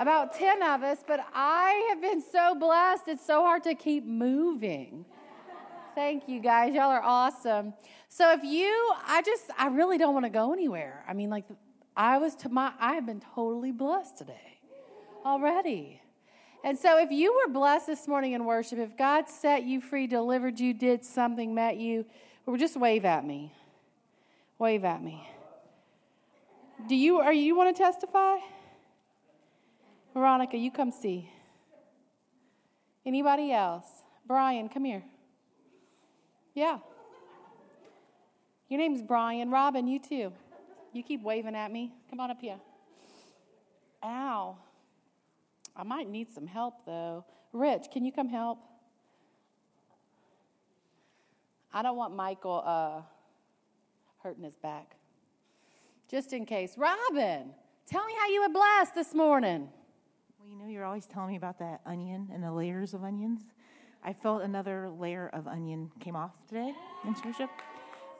About 10 of us, but I have been so blessed. It's so hard to keep moving. Thank you guys. Y'all are awesome. So if you, I just, I really don't want to go anywhere. I mean, like, I was to my, I have been totally blessed today already. And so if you were blessed this morning in worship, if God set you free, delivered you, did something, met you, or just wave at me. Wave at me. Do you, are you want to testify? Veronica, you come see. Anybody else? Brian, come here. Yeah. Your name's Brian. Robin, you too. You keep waving at me. Come on up here. Ow. I might need some help though. Rich, can you come help? I don't want Michael uh, hurting his back. Just in case. Robin, tell me how you were blessed this morning. Well, you know, you're always telling me about that onion and the layers of onions. I felt another layer of onion came off today in worship.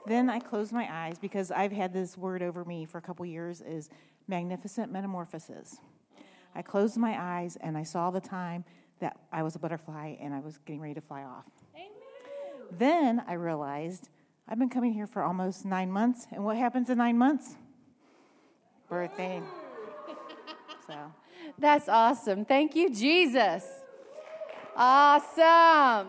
Then I closed my eyes because I've had this word over me for a couple years is magnificent metamorphosis. I closed my eyes and I saw the time that I was a butterfly and I was getting ready to fly off. Then I realized I've been coming here for almost nine months, and what happens in nine months? Birthday. That's awesome. Thank you, Jesus. Awesome.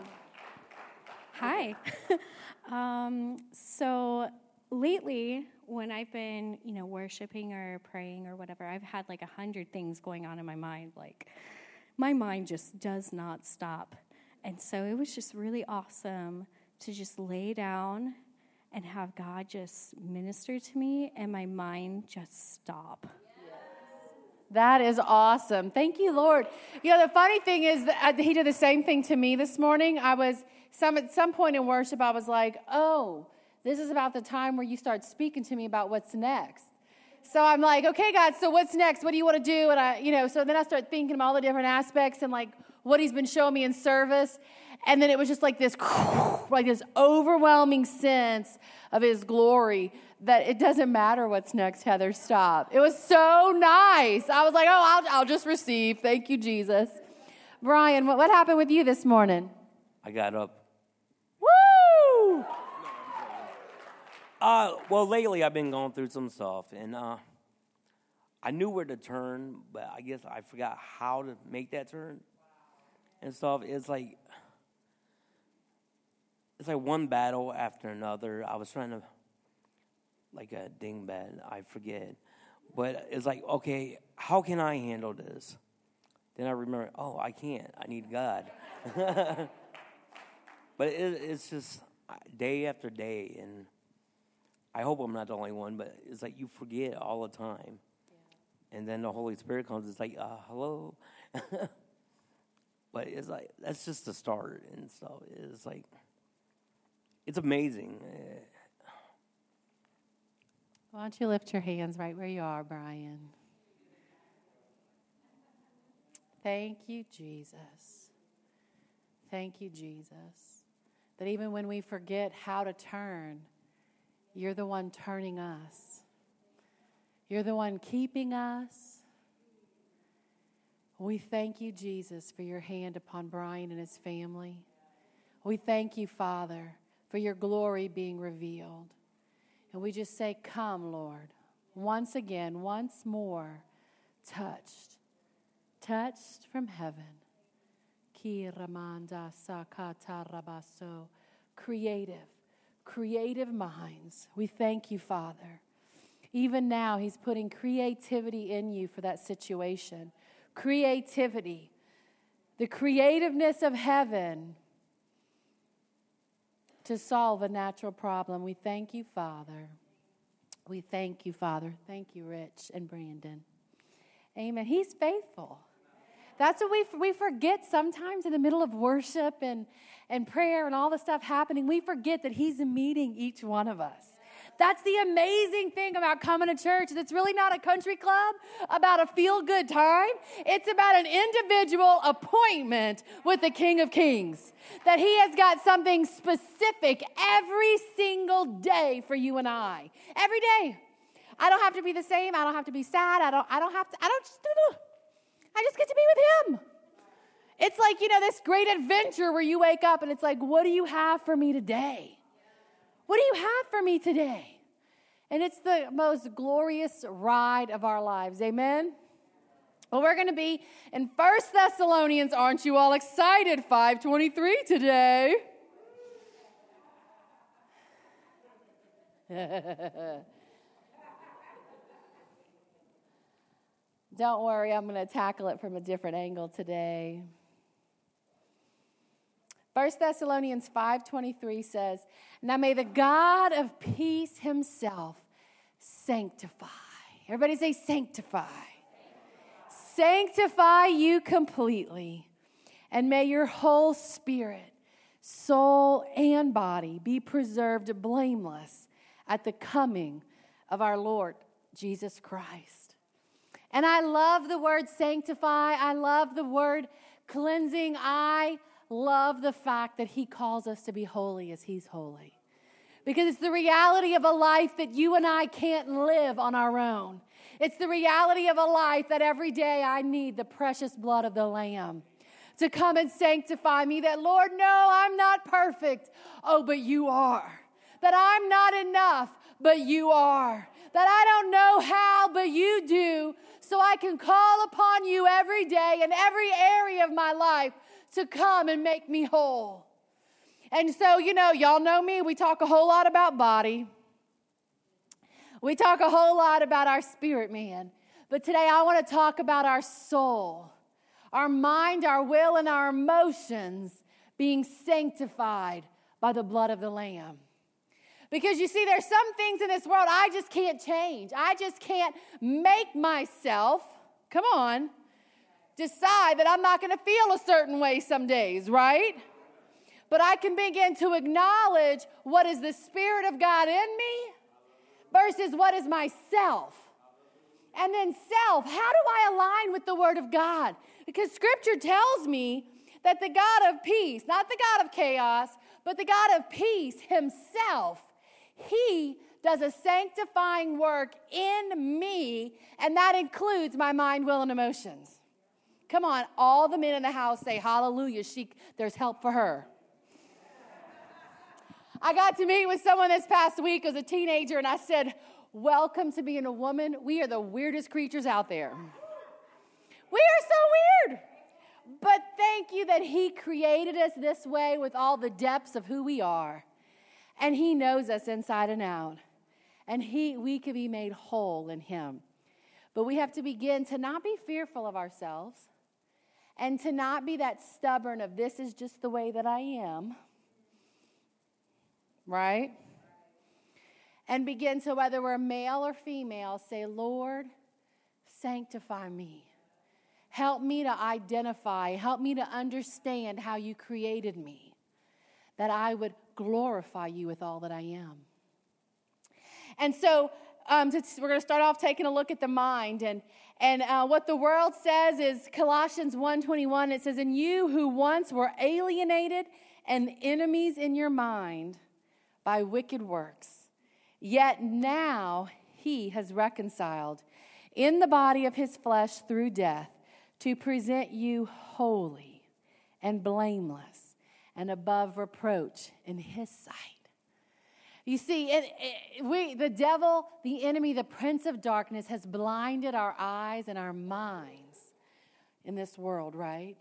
Hi. um, so lately, when I've been, you know, worshiping or praying or whatever, I've had like a hundred things going on in my mind. Like, my mind just does not stop. And so it was just really awesome to just lay down and have God just minister to me and my mind just stop. That is awesome. Thank you, Lord. You know, the funny thing is that uh, he did the same thing to me this morning. I was some at some point in worship, I was like, "Oh, this is about the time where you start speaking to me about what's next." So I'm like, "Okay, God, so what's next? What do you want to do?" And I, you know, so then I start thinking about all the different aspects and like what he's been showing me in service. And then it was just like this, like this overwhelming sense of his glory that it doesn't matter what's next, Heather. Stop. It was so nice. I was like, oh, I'll, I'll just receive. Thank you, Jesus. Brian, what, what happened with you this morning? I got up. Uh, well, lately I've been going through some stuff, and uh, I knew where to turn, but I guess I forgot how to make that turn and stuff. It's like it's like one battle after another. I was trying to like a dingbat, I forget, but it's like okay, how can I handle this? Then I remember, oh, I can't. I need God. but it, it's just day after day, and I hope I'm not the only one. But it's like you forget all the time, and then the Holy Spirit comes. It's like, uh, hello. but it's like that's just the start and stuff. It's like it's amazing. Why don't you lift your hands right where you are, Brian? Thank you, Jesus. Thank you, Jesus. That even when we forget how to turn, you're the one turning us. You're the one keeping us. We thank you, Jesus, for your hand upon Brian and his family. We thank you, Father, for your glory being revealed. And we just say, Come, Lord, once again, once more, touched, touched from heaven. Ki ramanda sakata rabaso. Creative, creative minds. We thank you, Father. Even now, He's putting creativity in you for that situation. Creativity, the creativeness of heaven to solve a natural problem. We thank you, Father. We thank you, Father. Thank you, Rich and Brandon. Amen. He's faithful. That's what we, we forget sometimes in the middle of worship and, and prayer and all the stuff happening. We forget that He's meeting each one of us. That's the amazing thing about coming to church. It's really not a country club about a feel good time. It's about an individual appointment with the King of Kings. That He has got something specific every single day for you and I. Every day. I don't have to be the same. I don't have to be sad. I don't, I don't have to, I don't, I just get to be with Him. It's like, you know, this great adventure where you wake up and it's like, what do you have for me today? What do you have for me today? And it's the most glorious ride of our lives. Amen? Well, we're going to be in First Thessalonians. Aren't you all excited? 523 today. Don't worry, I'm going to tackle it from a different angle today. 1 Thessalonians 5:23 says, "Now may the God of peace himself sanctify." Everybody say sanctify. Sanctify you completely, and may your whole spirit, soul, and body be preserved blameless at the coming of our Lord Jesus Christ. And I love the word sanctify. I love the word cleansing. I love the fact that He calls us to be holy as He's holy. Because it's the reality of a life that you and I can't live on our own. It's the reality of a life that every day I need the precious blood of the Lamb to come and sanctify me. That, Lord, no, I'm not perfect. Oh, but you are. That I'm not enough, but you are. That I don't know how, but you do. So I can call upon you every day in every area of my life to come and make me whole. And so, you know, y'all know me, we talk a whole lot about body. We talk a whole lot about our spirit man. But today I want to talk about our soul, our mind, our will, and our emotions being sanctified by the blood of the Lamb. Because you see, there's some things in this world I just can't change. I just can't make myself, come on, decide that I'm not going to feel a certain way some days, right? But I can begin to acknowledge what is the Spirit of God in me versus what is myself. And then self, how do I align with the Word of God? Because Scripture tells me that the God of peace, not the God of chaos, but the God of peace Himself, He does a sanctifying work in me, and that includes my mind, will, and emotions. Come on, all the men in the house say hallelujah. She, there's help for her. I got to meet with someone this past week as a teenager, and I said, Welcome to being a woman. We are the weirdest creatures out there. We are so weird. But thank you that He created us this way with all the depths of who we are. And He knows us inside and out. And he, we can be made whole in Him. But we have to begin to not be fearful of ourselves and to not be that stubborn of this is just the way that I am, right? And begin to, whether we're male or female, say, Lord, sanctify me. Help me to identify, help me to understand how you created me, that I would glorify you with all that I am. And so um, we're going to start off taking a look at the mind. And, and uh, what the world says is Colossians 1.21, it says, And you who once were alienated and enemies in your mind by wicked works, yet now he has reconciled in the body of his flesh through death to present you holy and blameless and above reproach in his sight. You see, it, it, we, the devil, the enemy, the prince of darkness has blinded our eyes and our minds in this world, right?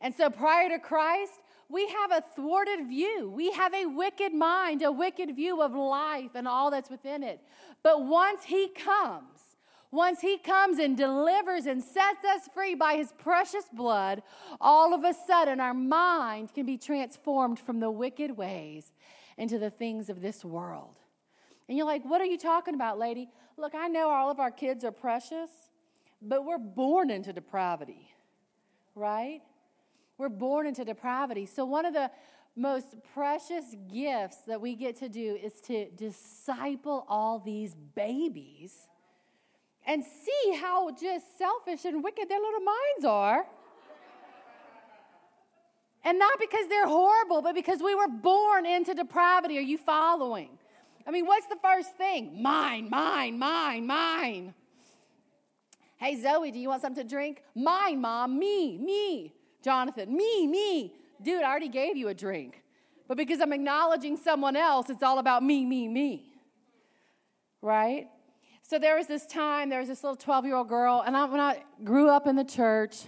And so prior to Christ, we have a thwarted view. We have a wicked mind, a wicked view of life and all that's within it. But once he comes, once he comes and delivers and sets us free by his precious blood, all of a sudden our mind can be transformed from the wicked ways into the things of this world. And you're like, what are you talking about, lady? Look, I know all of our kids are precious, but we're born into depravity. right? We're born into depravity. So, one of the most precious gifts that we get to do is to disciple all these babies and see how just selfish and wicked their little minds are. And not because they're horrible, but because we were born into depravity. Are you following? I mean, what's the first thing? Mine, mine, mine, mine. Hey, Zoe, do you want something to drink? Mine, mom, me, me. Jonathan, me, me. Dude, I already gave you a drink. But because I'm acknowledging someone else, it's all about me, me, me. Right? So there was this time, there was this little 12 year old girl, and I, when I grew up in the church,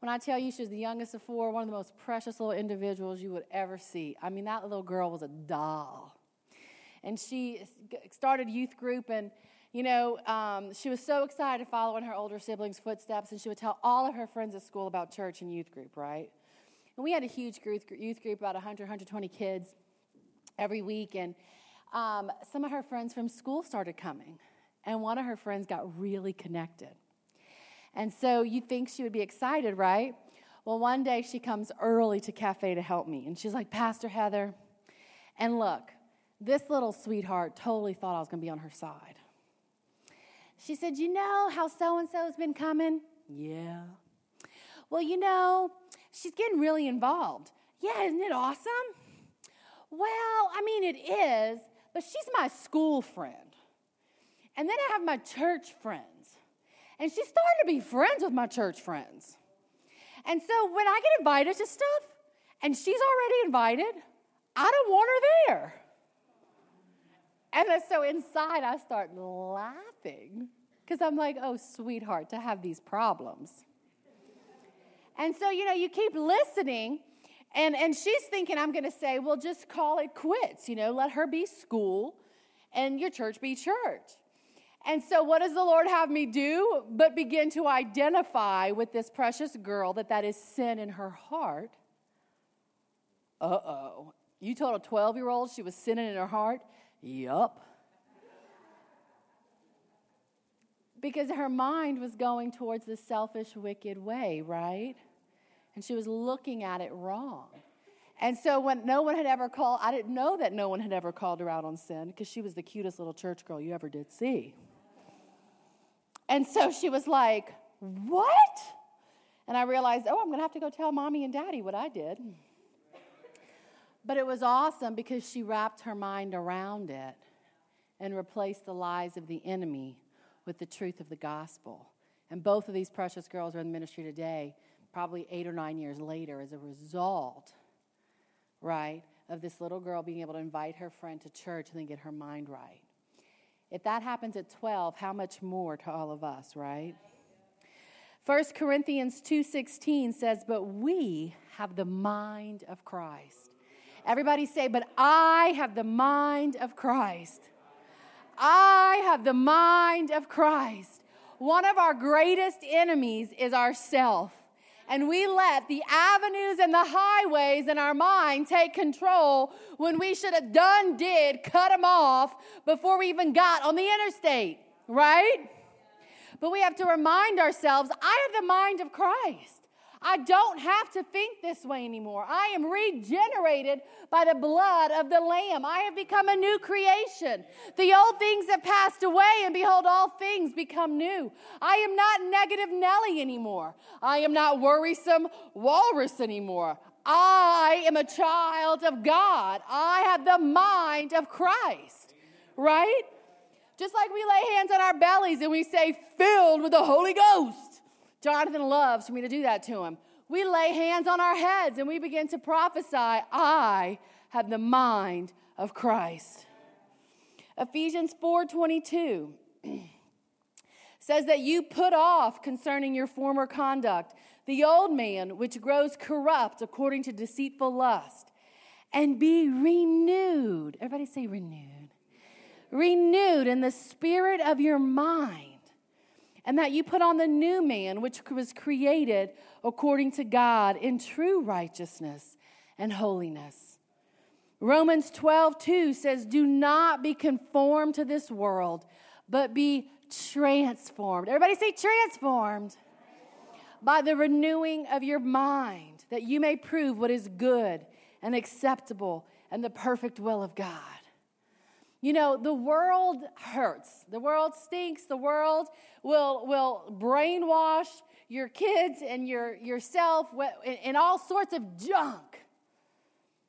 when I tell you she was the youngest of four, one of the most precious little individuals you would ever see. I mean, that little girl was a doll. And she started youth group, and you know, um, she was so excited to follow in her older siblings' footsteps, and she would tell all of her friends at school about church and youth group, right? And we had a huge youth group, about 100, 120 kids every week, and um, some of her friends from school started coming, and one of her friends got really connected. And so you'd think she would be excited, right? Well, one day she comes early to cafe to help me, and she's like, Pastor Heather, and look, this little sweetheart totally thought I was going to be on her side. She said, You know how so and so's been coming? Yeah. Well, you know, she's getting really involved. Yeah, isn't it awesome? Well, I mean, it is, but she's my school friend. And then I have my church friends. And she's starting to be friends with my church friends. And so when I get invited to stuff and she's already invited, I don't want her there. And so inside, I start laughing because I'm like, oh, sweetheart, to have these problems. And so, you know, you keep listening, and, and she's thinking, I'm going to say, well, just call it quits, you know, let her be school and your church be church. And so, what does the Lord have me do? But begin to identify with this precious girl that that is sin in her heart. Uh oh. You told a 12 year old she was sinning in her heart? Yup. Because her mind was going towards the selfish, wicked way, right? And she was looking at it wrong. And so when no one had ever called, I didn't know that no one had ever called her out on sin because she was the cutest little church girl you ever did see. And so she was like, What? And I realized, oh, I'm going to have to go tell mommy and daddy what I did. But it was awesome because she wrapped her mind around it and replaced the lies of the enemy with the truth of the gospel. And both of these precious girls are in the ministry today, probably eight or nine years later, as a result, right, of this little girl being able to invite her friend to church and then get her mind right. If that happens at 12, how much more to all of us, right? 1 Corinthians 2:16 says, "But we have the mind of Christ." Everybody say, but I have the mind of Christ. I have the mind of Christ. One of our greatest enemies is ourself. And we let the avenues and the highways in our mind take control when we should have done, did, cut them off before we even got on the interstate, right? But we have to remind ourselves I have the mind of Christ. I don't have to think this way anymore. I am regenerated by the blood of the Lamb. I have become a new creation. The old things have passed away, and behold, all things become new. I am not negative Nelly anymore. I am not worrisome walrus anymore. I am a child of God. I have the mind of Christ, right? Just like we lay hands on our bellies and we say, filled with the Holy Ghost. Jonathan loves for me to do that to him. We lay hands on our heads and we begin to prophesy, I have the mind of Christ. Ephesians 4:22 says that you put off concerning your former conduct the old man which grows corrupt according to deceitful lust and be renewed. Everybody say renewed. Renewed in the spirit of your mind and that you put on the new man, which was created according to God in true righteousness and holiness. Romans 12, 2 says, Do not be conformed to this world, but be transformed. Everybody say transformed by the renewing of your mind, that you may prove what is good and acceptable and the perfect will of God. You know, the world hurts. The world stinks. The world will, will brainwash your kids and your, yourself in all sorts of junk.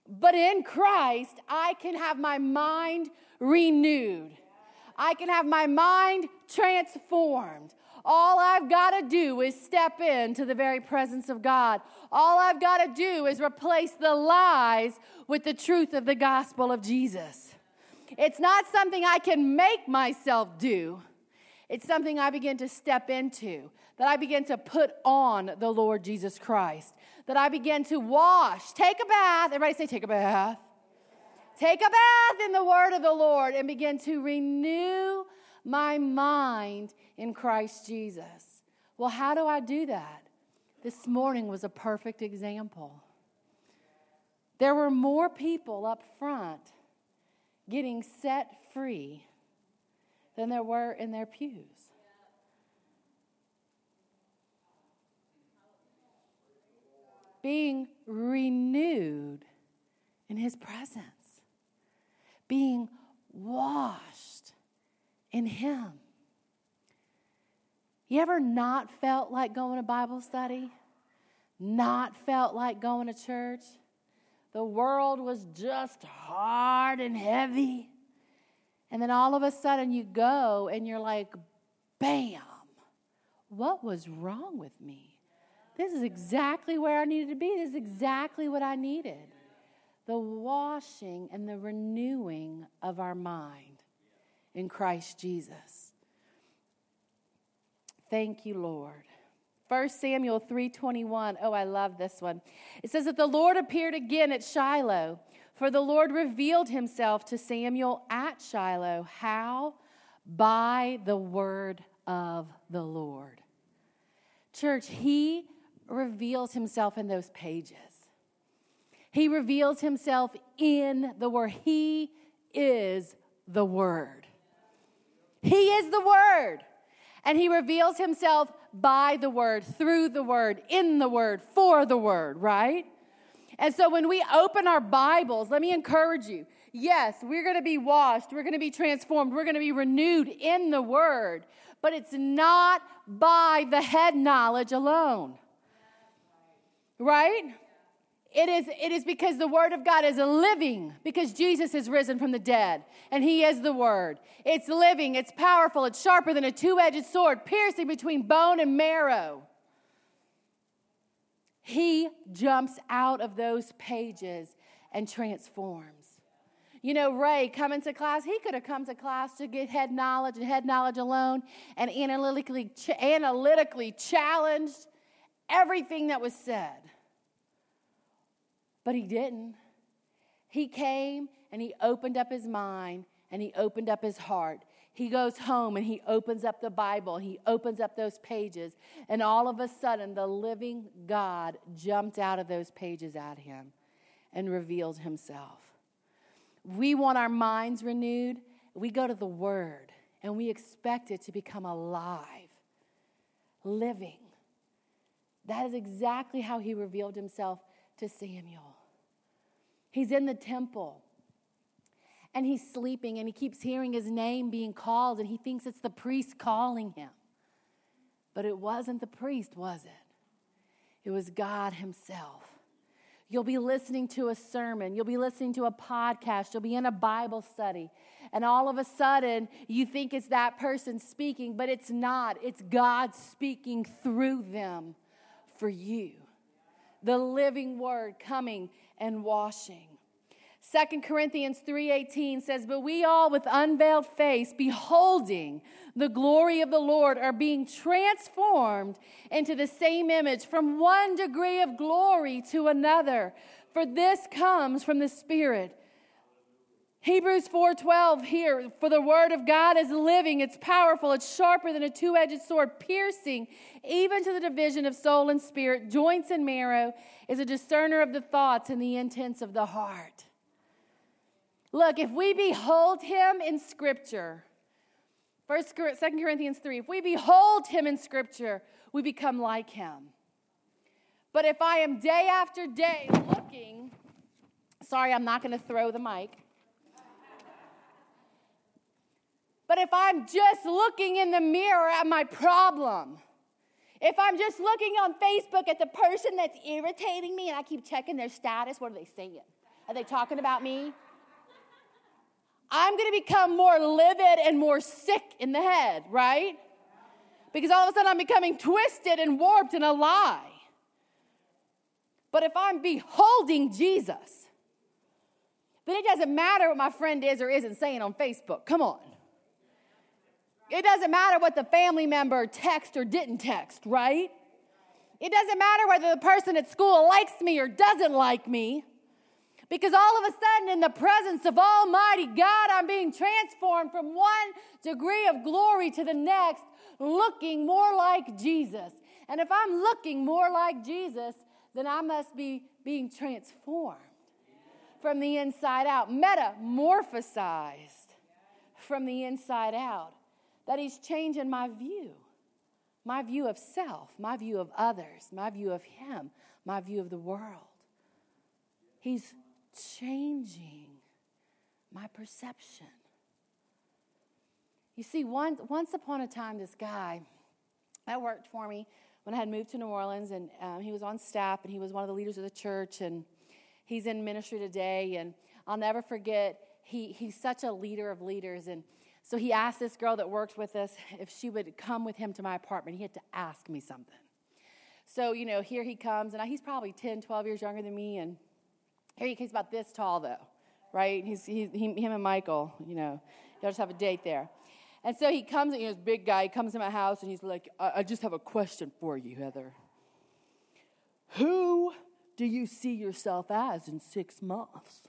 But in Christ, I can have my mind renewed. I can have my mind transformed. All I've got to do is step into the very presence of God. All I've got to do is replace the lies with the truth of the gospel of Jesus. It's not something I can make myself do. It's something I begin to step into, that I begin to put on the Lord Jesus Christ, that I begin to wash, take a bath. Everybody say, take a bath. Take a bath in the word of the Lord and begin to renew my mind in Christ Jesus. Well, how do I do that? This morning was a perfect example. There were more people up front getting set free than there were in their pews. Being renewed in his presence, being washed in him. You ever not felt like going to Bible study? Not felt like going to church? The world was just hard and heavy. And then all of a sudden you go and you're like, bam, what was wrong with me? This is exactly where I needed to be. This is exactly what I needed. The washing and the renewing of our mind in Christ Jesus. Thank you, Lord. 1 Samuel 3:21. Oh, I love this one. It says that the Lord appeared again at Shiloh, for the Lord revealed himself to Samuel at Shiloh. How? By the word of the Lord. Church, he reveals himself in those pages. He reveals himself in the word. He is the word. He is the word. And he reveals himself by the word, through the word, in the word, for the word, right? And so when we open our Bibles, let me encourage you. Yes, we're going to be washed, we're going to be transformed, we're going to be renewed in the word, but it's not by the head knowledge alone. Right? It is, it is because the Word of God is a living, because Jesus is risen from the dead, and He is the Word. It's living, it's powerful, it's sharper than a two edged sword, piercing between bone and marrow. He jumps out of those pages and transforms. You know, Ray coming to class, he could have come to class to get head knowledge and head knowledge alone and analytically, analytically challenged everything that was said. But he didn't. He came and he opened up his mind and he opened up his heart. He goes home and he opens up the Bible. He opens up those pages. And all of a sudden, the living God jumped out of those pages at him and revealed himself. We want our minds renewed. We go to the Word and we expect it to become alive, living. That is exactly how he revealed himself to Samuel. He's in the temple and he's sleeping and he keeps hearing his name being called and he thinks it's the priest calling him. But it wasn't the priest, was it? It was God Himself. You'll be listening to a sermon, you'll be listening to a podcast, you'll be in a Bible study, and all of a sudden you think it's that person speaking, but it's not. It's God speaking through them for you. The living word coming and washing. 2 Corinthians 3:18 says, "But we all with unveiled face beholding the glory of the Lord are being transformed into the same image from one degree of glory to another, for this comes from the Spirit." Hebrews 4:12 here for the word of God is living it's powerful it's sharper than a two-edged sword piercing even to the division of soul and spirit joints and marrow is a discerner of the thoughts and the intents of the heart Look if we behold him in scripture First 2 Corinthians 3 if we behold him in scripture we become like him But if I am day after day looking, sorry, I'm not going to throw the mic. But if I'm just looking in the mirror at my problem, if I'm just looking on Facebook at the person that's irritating me and I keep checking their status, what are they saying? Are they talking about me? I'm going to become more livid and more sick in the head, right? Because all of a sudden I'm becoming twisted and warped in a lie. But if I'm beholding Jesus, then it doesn't matter what my friend is or isn't saying on Facebook. Come on. It doesn't matter what the family member text or didn't text, right? It doesn't matter whether the person at school likes me or doesn't like me. Because all of a sudden, in the presence of Almighty God, I'm being transformed from one degree of glory to the next, looking more like Jesus. And if I'm looking more like Jesus, then I must be being transformed from the inside out, metamorphosized from the inside out. That He's changing my view, my view of self, my view of others, my view of Him, my view of the world. He's changing my perception. You see, once, once upon a time, this guy that worked for me when I had moved to New Orleans, and um, he was on staff, and he was one of the leaders of the church, and he's in ministry today. And I'll never forget, he, he's such a leader of leaders. And so he asked this girl that worked with us if she would come with him to my apartment. He had to ask me something. So, you know, here he comes, and he's probably 10, 12 years younger than me, and here he he's about this tall, though, right? He's, he, him and Michael, you know, y'all just have a date there. And so he comes, you know, this big guy, he comes to my house and he's like, I, I just have a question for you, Heather. Who do you see yourself as in six months?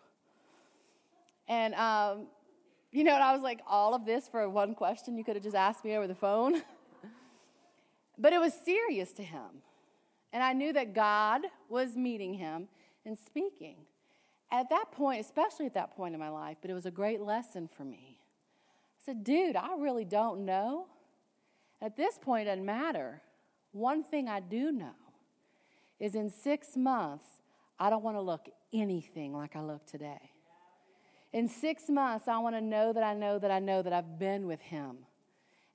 And, um, you know, and I was like, all of this for one question you could have just asked me over the phone. but it was serious to him. And I knew that God was meeting him and speaking. At that point, especially at that point in my life, but it was a great lesson for me. I said, dude, I really don't know. At this point, it doesn't matter. One thing I do know is in six months, I don't want to look anything like I look today. In six months, I want to know that I know that I know that I've been with Him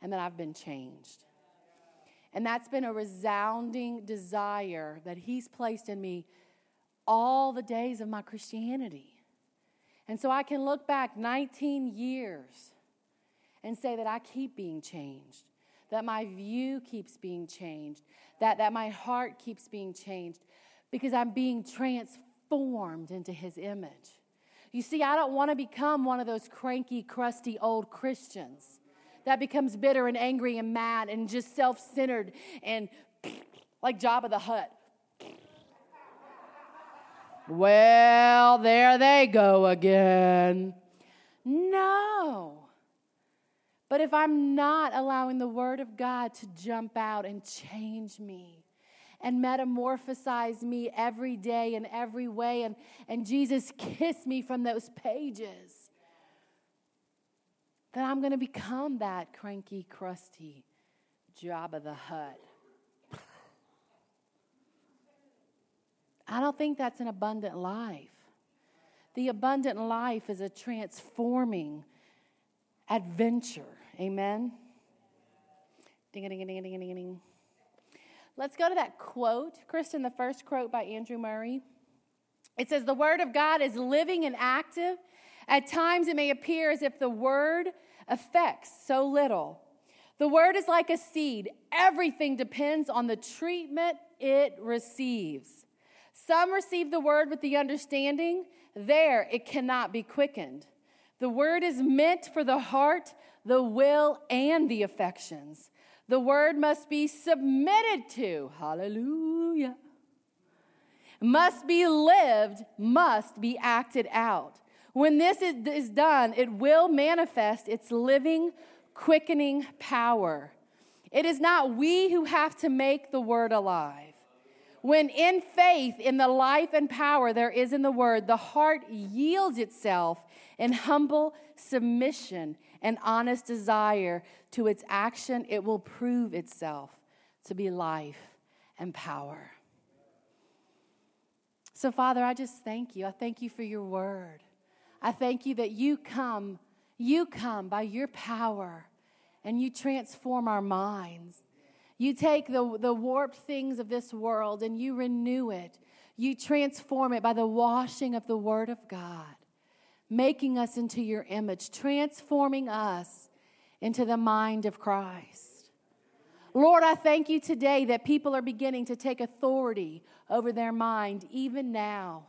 and that I've been changed. And that's been a resounding desire that He's placed in me all the days of my Christianity. And so I can look back 19 years and say that I keep being changed, that my view keeps being changed, that, that my heart keeps being changed because I'm being transformed into his image. You see, I don't want to become one of those cranky, crusty old Christians that becomes bitter and angry and mad and just self centered and like Jabba the Hutt. Well, there they go again. No. But if I'm not allowing the Word of God to jump out and change me and metamorphosize me every day in every way, and, and Jesus kiss me from those pages, then I'm going to become that cranky, crusty Jabba the Hutt. I don't think that's an abundant life. The abundant life is a transforming adventure. Amen? Ding, ding, ding, ding, ding, ding. Let's go to that quote, Kristen, the first quote by Andrew Murray. It says, The Word of God is living and active. At times it may appear as if the Word affects so little. The Word is like a seed, everything depends on the treatment it receives. Some receive the word with the understanding, there it cannot be quickened. The word is meant for the heart, the will, and the affections. The word must be submitted to. Hallelujah. Must be lived, must be acted out. When this is, done, it will manifest its living, quickening power. It is not we who have to make the word alive. When in faith, in the life and power there is in the word, the heart yields itself in humble submission and honest desire to its action, it will prove itself to be life and power. So, Father, I just thank you. I thank you for your word. I thank you that you come, you come by your power and you transform our minds. You take the, the warped things of this world and you renew it. You transform it by the washing of the Word of God, making us into your image, transforming us into the mind of Christ. Lord, I thank you today that people are beginning to take authority over their mind, even now.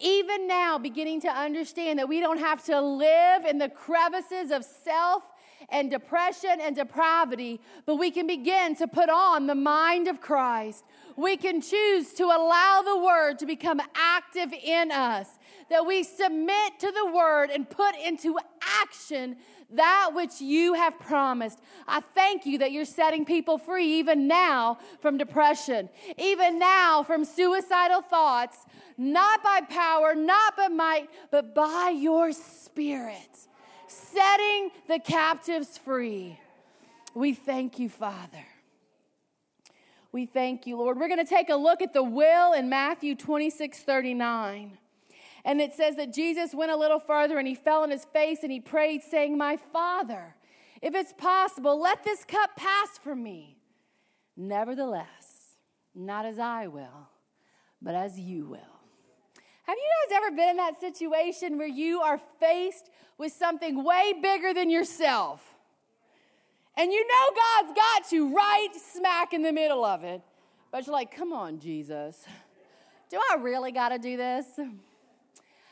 Even now, beginning to understand that we don't have to live in the crevices of self and depression and depravity, but we can begin to put on the mind of Christ. We can choose to allow the word to become active in us, that we submit to the word and put into action that which you have promised. I thank you that you're setting people free even now from depression, even now from suicidal thoughts, not by power, not by might, but by your spirit, setting the captives free. We thank you, Father. We thank you, Lord. We're going to take a look at the will in Matthew 26 39. And it says that Jesus went a little further and he fell on his face and he prayed, saying, My Father, if it's possible, let this cup pass from me. Nevertheless, not as I will, but as you will. Have you guys ever been in that situation where you are faced with something way bigger than yourself? And you know God's got you right smack in the middle of it. But you're like, come on, Jesus. Do I really got to do this?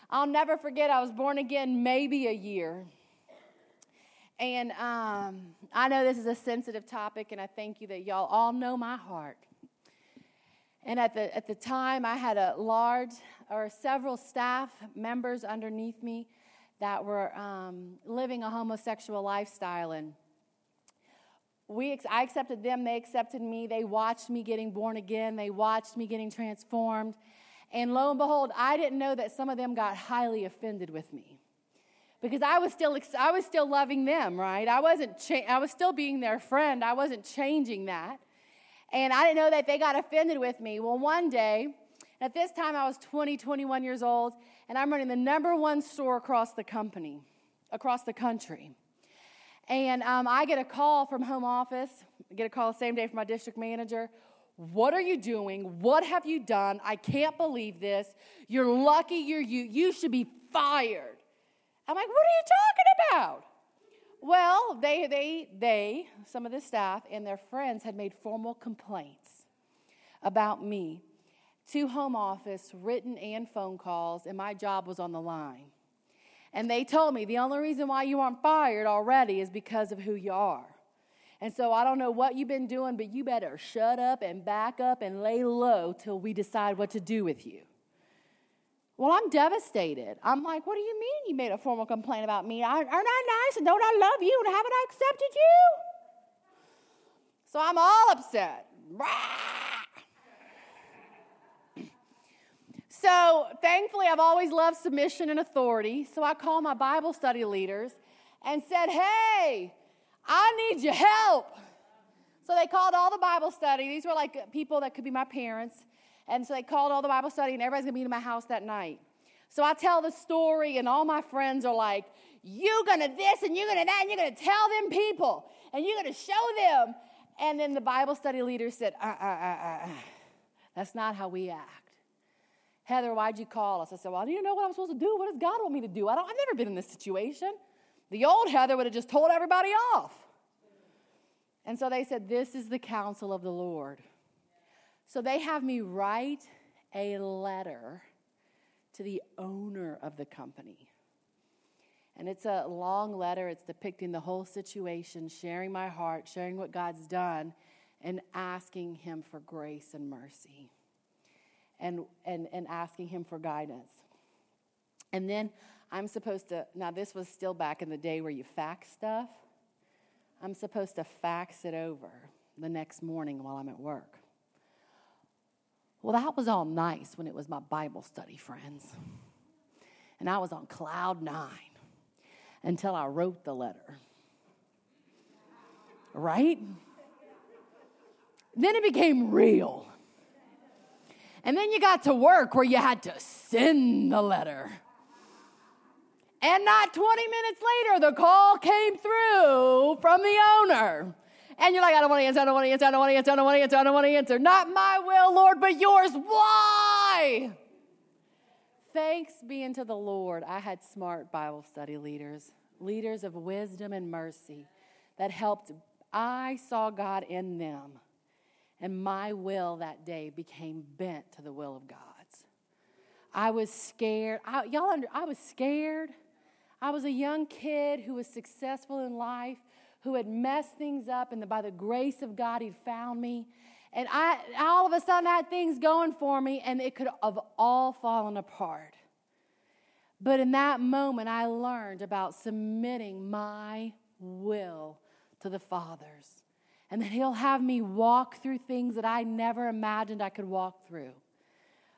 I'll never forget, I was born again maybe a year. And um, I know this is a sensitive topic, and I thank you that y'all all know my heart. And at the, at the time, I had a large or several staff members underneath me that were um, living a homosexual lifestyle. And we, I accepted them, they accepted me. They watched me getting born again, they watched me getting transformed. And lo and behold, I didn't know that some of them got highly offended with me. Because I was still, I was still loving them, right? I wasn't, cha- I was still being their friend. I wasn't changing that. And I didn't know that they got offended with me. Well, one day, at this time I was 20, 21 years old, and I'm running the number one store across the company, across the country. And um, I get a call from home office. I get a call the same day from my district manager. What are you doing? What have you done? I can't believe this. You're lucky you're you. You should be fired. I'm like, what are you talking about? Well, they, they, they, some of the staff and their friends had made formal complaints about me to home office, written and phone calls, and my job was on the line. And they told me the only reason why you aren't fired already is because of who you are. And so I don't know what you've been doing, but you better shut up and back up and lay low till we decide what to do with you. Well, I'm devastated. I'm like, what do you mean you made a formal complaint about me? Aren't I nice and don't I love you and haven't I accepted you? So I'm all upset. So thankfully, I've always loved submission and authority. So I called my Bible study leaders and said, hey, I need your help. So they called all the Bible study. These were like people that could be my parents. And so they called all the Bible study, and everybody's gonna be in my house that night. So I tell the story, and all my friends are like, You're gonna this, and you're gonna that, and you're gonna tell them people, and you're gonna show them. And then the Bible study leader said, uh, uh, uh, uh. That's not how we act. Heather, why'd you call us? I said, Well, do you know what I'm supposed to do? What does God want me to do? I don't, I've never been in this situation. The old Heather would have just told everybody off. And so they said, This is the counsel of the Lord. So they have me write a letter to the owner of the company. And it's a long letter. It's depicting the whole situation, sharing my heart, sharing what God's done, and asking Him for grace and mercy and, and, and asking Him for guidance. And then I'm supposed to, now this was still back in the day where you fax stuff. I'm supposed to fax it over the next morning while I'm at work. Well, that was all nice when it was my Bible study, friends. And I was on cloud nine until I wrote the letter. Right? Then it became real. And then you got to work where you had to send the letter. And not 20 minutes later, the call came through from the owner. And you're like, I don't want to answer, I don't want to answer, I don't want to answer, I don't want to answer, I don't want to answer. Not my will, Lord, but yours. Why? Thanks be unto the Lord, I had smart Bible study leaders, leaders of wisdom and mercy that helped. I saw God in them, and my will that day became bent to the will of God's. I was scared. I, y'all, under, I was scared. I was a young kid who was successful in life, who had messed things up, and by the grace of God, He'd found me. And I, all of a sudden, I had things going for me, and it could have all fallen apart. But in that moment, I learned about submitting my will to the Father's. And that He'll have me walk through things that I never imagined I could walk through.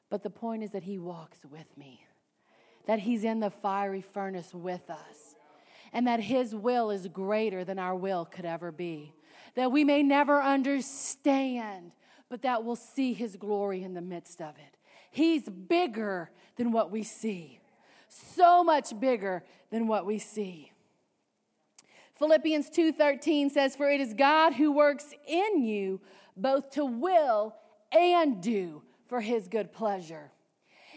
But the point is that He walks with me, that He's in the fiery furnace with us, and that His will is greater than our will could ever be. That we may never understand, but that we'll see His glory in the midst of it. He's bigger than what we see, so much bigger than what we see. Philippians 2:13 says for it is God who works in you both to will and do for his good pleasure.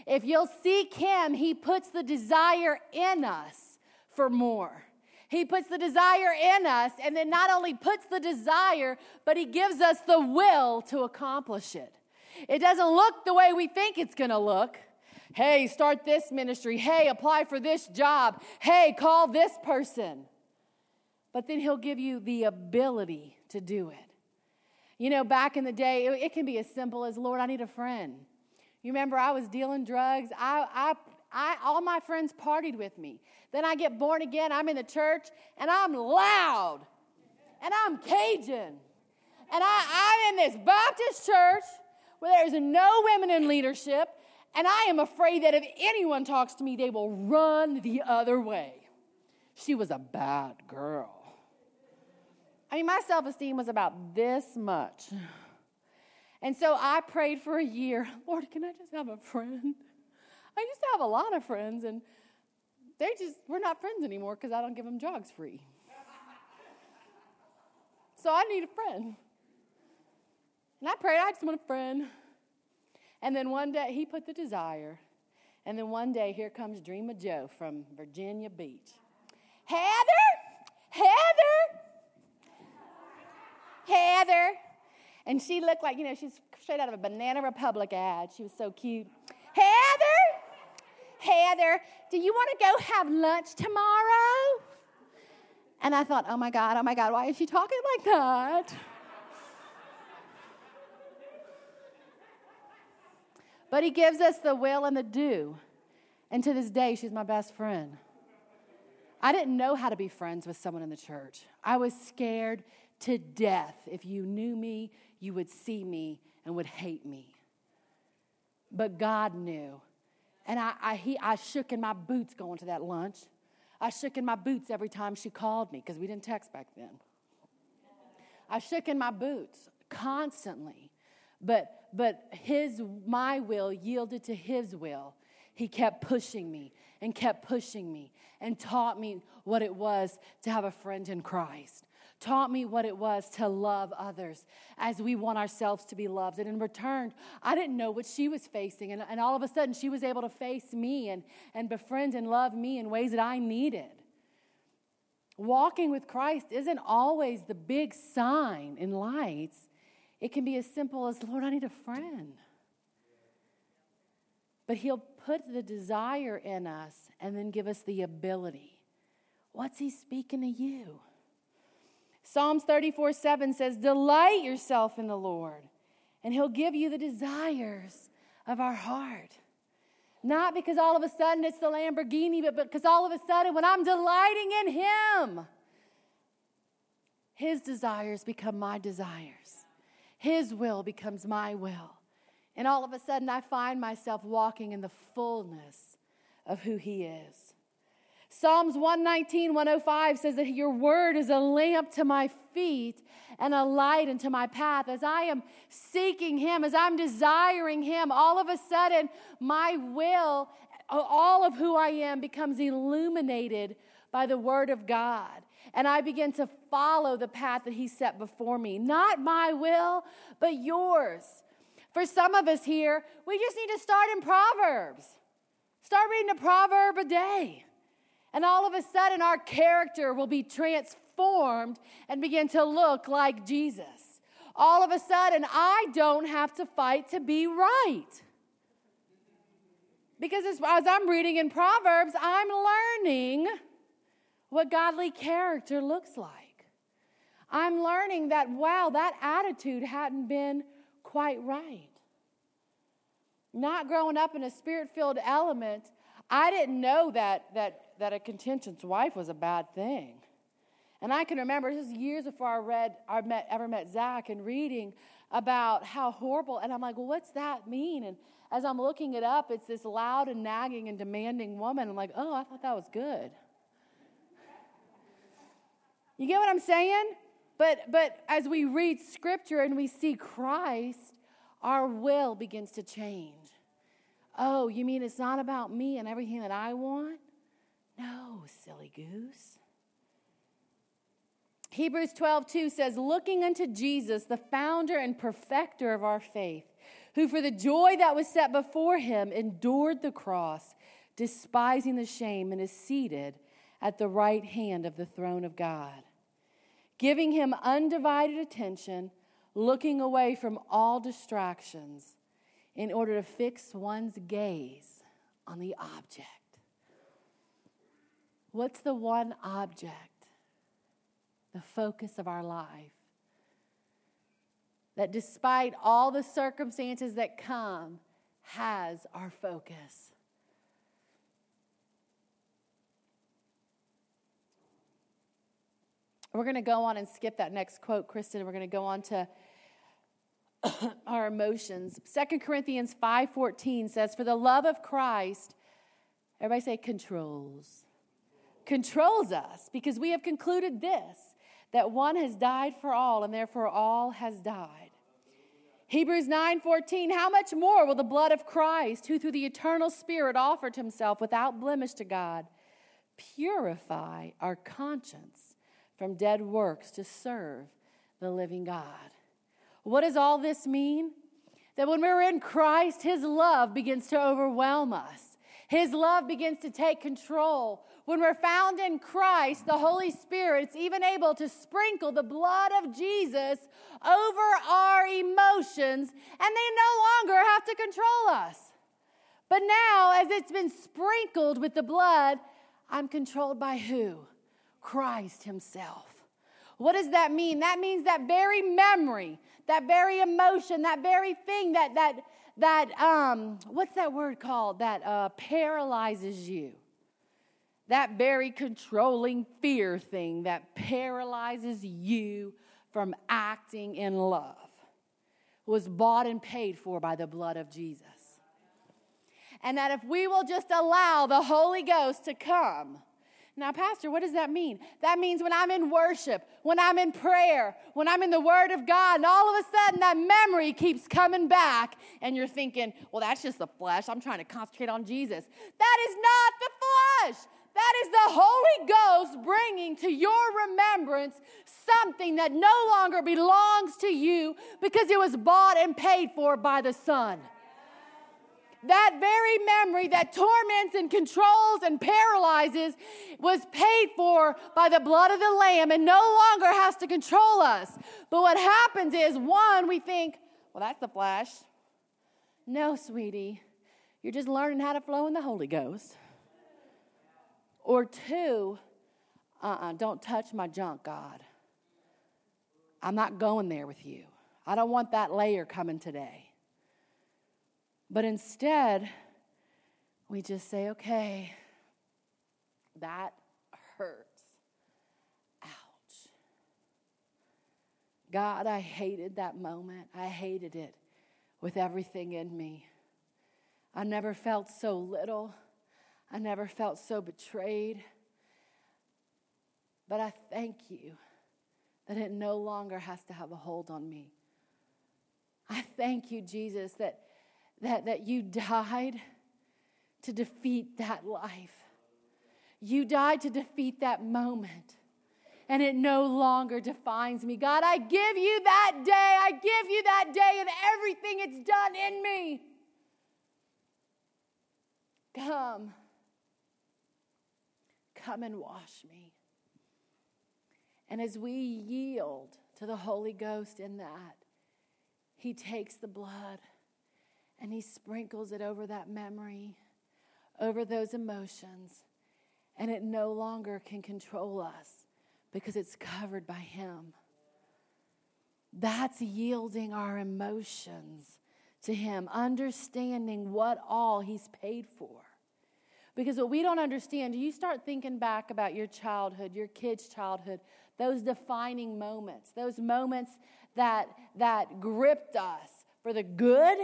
If you'll seek him, he puts the desire in us for more. He puts the desire in us and then not only puts the desire, but he gives us the will to accomplish it. It doesn't look the way we think it's to look. Hey, start this ministry. Hey, apply for this job. Hey, call this person but then He'll give you the ability to do it. You know, back in the day, it, it can be as simple as, Lord, I need a friend. You remember I was dealing drugs. I, I, I, all my friends partied with me. Then I get born again. I'm in the church, and I'm loud, and I'm Cajun, and I, I'm in this Baptist church where there's no women in leadership, and I am afraid that if anyone talks to me, they will run the other way. She was a bad girl. I mean, my self esteem was about this much. And so I prayed for a year Lord, can I just have a friend? I used to have a lot of friends, and they just, we're not friends anymore because I don't give them drugs free. so I need a friend. And I prayed, I just want a friend. And then one day, he put the desire. And then one day, here comes Dream of Joe from Virginia Beach. Heather, Heather, Heather. And she looked like, you know, she's straight out of a Banana Republic ad. She was so cute. Heather, Heather, do you want to go have lunch tomorrow? And I thought, oh my God, oh my God, why is she talking like that? But he gives us the will and the do. And to this day, she's my best friend. I didn't know how to be friends with someone in the church. I was scared to death. If you knew me, you would see me and would hate me. But God knew. And I, I, he, I shook in my boots going to that lunch. I shook in my boots every time she called me because we didn't text back then. I shook in my boots constantly. But, but his, my will yielded to his will. He kept pushing me and kept pushing me and taught me what it was to have a friend in Christ taught me what it was to love others as we want ourselves to be loved. And in return, I didn't know what she was facing. And, and all of a sudden, she was able to face me and, and befriend and love me in ways that I needed. Walking with Christ isn't always the big sign in lights, it can be as simple as, Lord, I need a friend. But He'll put the desire in us and then give us the ability. What's He speaking to you? Psalms 34 7 says, Delight yourself in the Lord, and He'll give you the desires of our heart. Not because all of a sudden it's the Lamborghini, but because all of a sudden when I'm delighting in Him, His desires become my desires. His will becomes my will. And all of a sudden I find myself walking in the fullness of who He is. Psalms 119, 105 says that your word is a lamp to my feet and a light into my path. As I am seeking him, as I'm desiring him, all of a sudden my will, all of who I am becomes illuminated by the word of God. And I begin to follow the path that he set before me. Not my will, but yours. For some of us here, we just need to start in Proverbs. Start reading a proverb a day. And all of a sudden, our character will be transformed and begin to look like Jesus. All of a sudden, I don't have to fight to be right. Because as, as I'm reading in Proverbs, I'm learning what godly character looks like. I'm learning that, wow, that attitude hadn't been quite right. Not growing up in a spirit filled element, I didn't know that, that, that a contentious wife was a bad thing. And I can remember, this is years before I read, I met, ever met Zach and reading about how horrible, and I'm like, well, what's that mean? And as I'm looking it up, it's this loud and nagging and demanding woman. I'm like, oh, I thought that was good. You get what I'm saying? But, but as we read scripture and we see Christ, our will begins to change. Oh, you mean it's not about me and everything that I want? No, silly goose. Hebrews 12, 2 says, Looking unto Jesus, the founder and perfecter of our faith, who for the joy that was set before him endured the cross, despising the shame, and is seated at the right hand of the throne of God. Giving him undivided attention, looking away from all distractions in order to fix one's gaze on the object. What's the one object, the focus of our life? That despite all the circumstances that come, has our focus. We're going to go on and skip that next quote, Kristen. We're going to go on to our emotions. Second Corinthians 5:14 says, "For the love of Christ, everybody say controls. Controls us because we have concluded this that one has died for all and therefore all has died." Hebrews 9:14 How much more will the blood of Christ, who through the eternal spirit offered himself without blemish to God, purify our conscience from dead works to serve the living God? What does all this mean? That when we're in Christ, His love begins to overwhelm us. His love begins to take control. When we're found in Christ, the Holy Spirit's even able to sprinkle the blood of Jesus over our emotions, and they no longer have to control us. But now, as it's been sprinkled with the blood, I'm controlled by who? Christ Himself. What does that mean? That means that very memory, that very emotion, that very thing that that that um what's that word called that uh, paralyzes you. That very controlling fear thing that paralyzes you from acting in love was bought and paid for by the blood of Jesus. And that if we will just allow the Holy Ghost to come, now, Pastor, what does that mean? That means when I'm in worship, when I'm in prayer, when I'm in the Word of God, and all of a sudden that memory keeps coming back, and you're thinking, well, that's just the flesh. I'm trying to concentrate on Jesus. That is not the flesh. That is the Holy Ghost bringing to your remembrance something that no longer belongs to you because it was bought and paid for by the Son that very memory that torments and controls and paralyzes was paid for by the blood of the Lamb and no longer has to control us. But what happens is one, we think, well, that's the flesh. No, sweetie, you're just learning how to flow in the Holy Ghost. Or two, uh uh-uh, uh, do not touch my junk, God. I'm not going there with you. I don't want that layer coming today. But instead, we just say, okay, that hurts. Ouch. God, I hated that moment. I hated it with everything in me. I never felt so little. I never felt so betrayed. But I thank you that it no longer has to have a hold on me. I thank you, Jesus, that, that, that you died to defeat that life. You died to defeat that moment. And it no longer defines me. God, I give you that day. I give you that day and everything it's done in me. Come. Come and wash me. And as we yield to the Holy Ghost in that, He takes the blood and He sprinkles it over that memory, over those emotions, and it no longer can control us because it's covered by Him. That's yielding our emotions to Him, understanding what all He's paid for. Because what we don't understand, you start thinking back about your childhood, your kid's childhood, those defining moments, those moments that, that gripped us for the good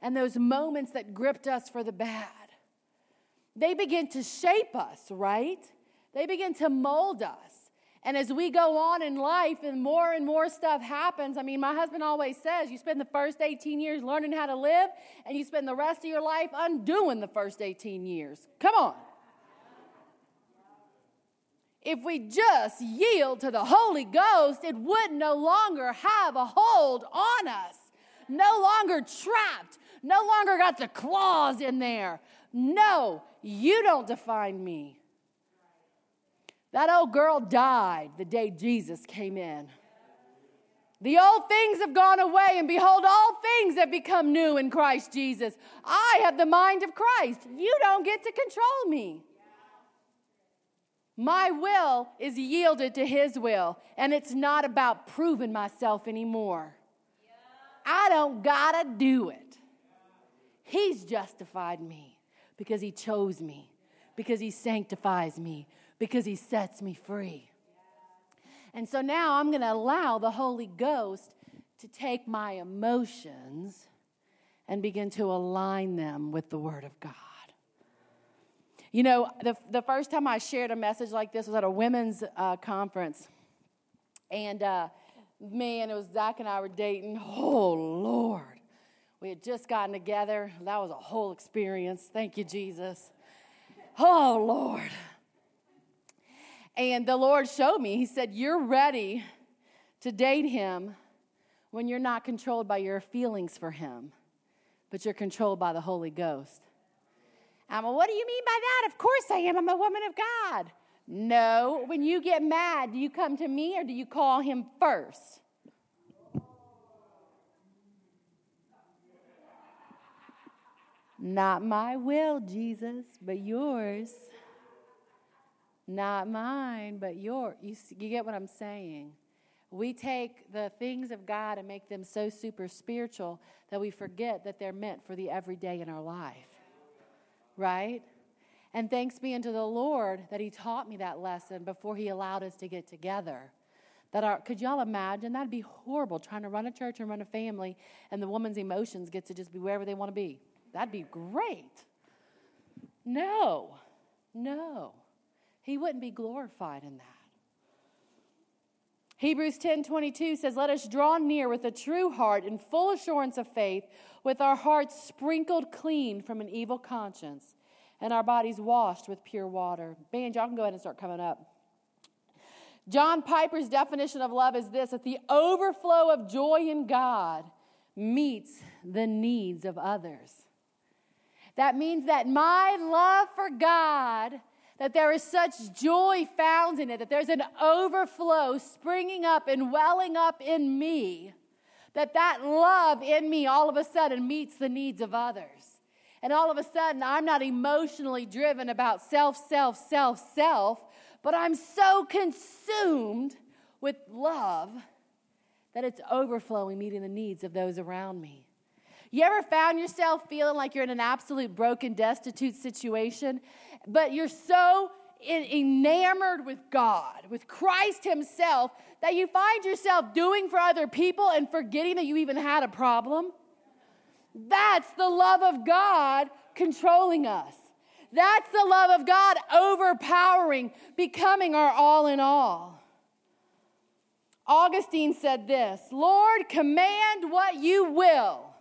and those moments that gripped us for the bad. They begin to shape us, right? They begin to mold us. And as we go on in life and more and more stuff happens, I mean, my husband always says you spend the first 18 years learning how to live, and you spend the rest of your life undoing the first 18 years. Come on. If we just yield to the Holy Ghost, it would no longer have a hold on us, no longer trapped, no longer got the claws in there. No, you don't define me. That old girl died the day Jesus came in. The old things have gone away, and behold, all things have become new in Christ Jesus. I have the mind of Christ. You don't get to control me. My will is yielded to His will, and it's not about proving myself anymore. I don't gotta do it. He's justified me because He chose me, because He sanctifies me, because He sets me free. And so now I'm going to allow the Holy Ghost to take my emotions and begin to align them with the Word of God. You know, the, the first time I shared a message like this was at a women's uh, conference. And uh, man, it was Zach and I were dating. Oh, Lord. We had just gotten together. That was a whole experience. Thank you, Jesus. Oh, Lord. And the Lord showed me, He said, You're ready to date Him when you're not controlled by your feelings for Him, but you're controlled by the Holy Ghost. I'm well, what do you mean by that? Of course I am. I'm a woman of God. No, when you get mad, do you come to me or do you call Him first? Not my will, Jesus, but yours. Not mine, but your. You, you get what I'm saying? We take the things of God and make them so super spiritual that we forget that they're meant for the everyday in our life. Right? And thanks be unto the Lord that He taught me that lesson before He allowed us to get together. That our, could y'all imagine? That'd be horrible trying to run a church and run a family, and the woman's emotions get to just be wherever they want to be. That'd be great. No, no. He wouldn't be glorified in that. Hebrews 10 22 says, Let us draw near with a true heart and full assurance of faith, with our hearts sprinkled clean from an evil conscience and our bodies washed with pure water. Band, y'all can go ahead and start coming up. John Piper's definition of love is this that the overflow of joy in God meets the needs of others. That means that my love for God that there is such joy found in it, that there's an overflow springing up and welling up in me, that that love in me all of a sudden meets the needs of others. And all of a sudden, I'm not emotionally driven about self, self, self, self, but I'm so consumed with love that it's overflowing, meeting the needs of those around me. You ever found yourself feeling like you're in an absolute broken, destitute situation, but you're so enamored with God, with Christ Himself, that you find yourself doing for other people and forgetting that you even had a problem? That's the love of God controlling us. That's the love of God overpowering, becoming our all in all. Augustine said this Lord, command what you will,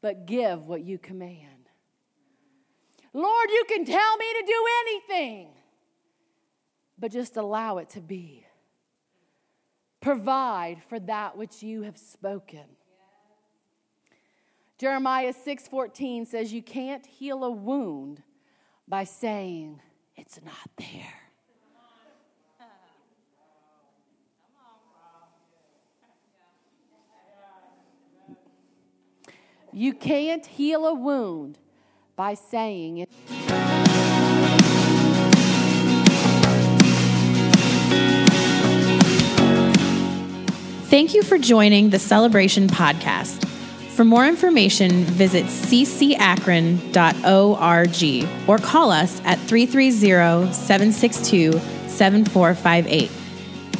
but give what you command. Lord, you can tell me to do anything, but just allow it to be. Provide for that which you have spoken. Jeremiah 6:14 says you can't heal a wound by saying it's not there. You can't heal a wound by saying it. Thank you for joining the Celebration Podcast. For more information, visit ccakron.org or call us at 330 762 7458.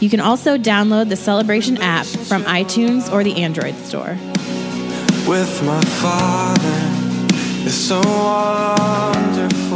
You can also download the Celebration app from iTunes or the Android store with my father is so wonderful.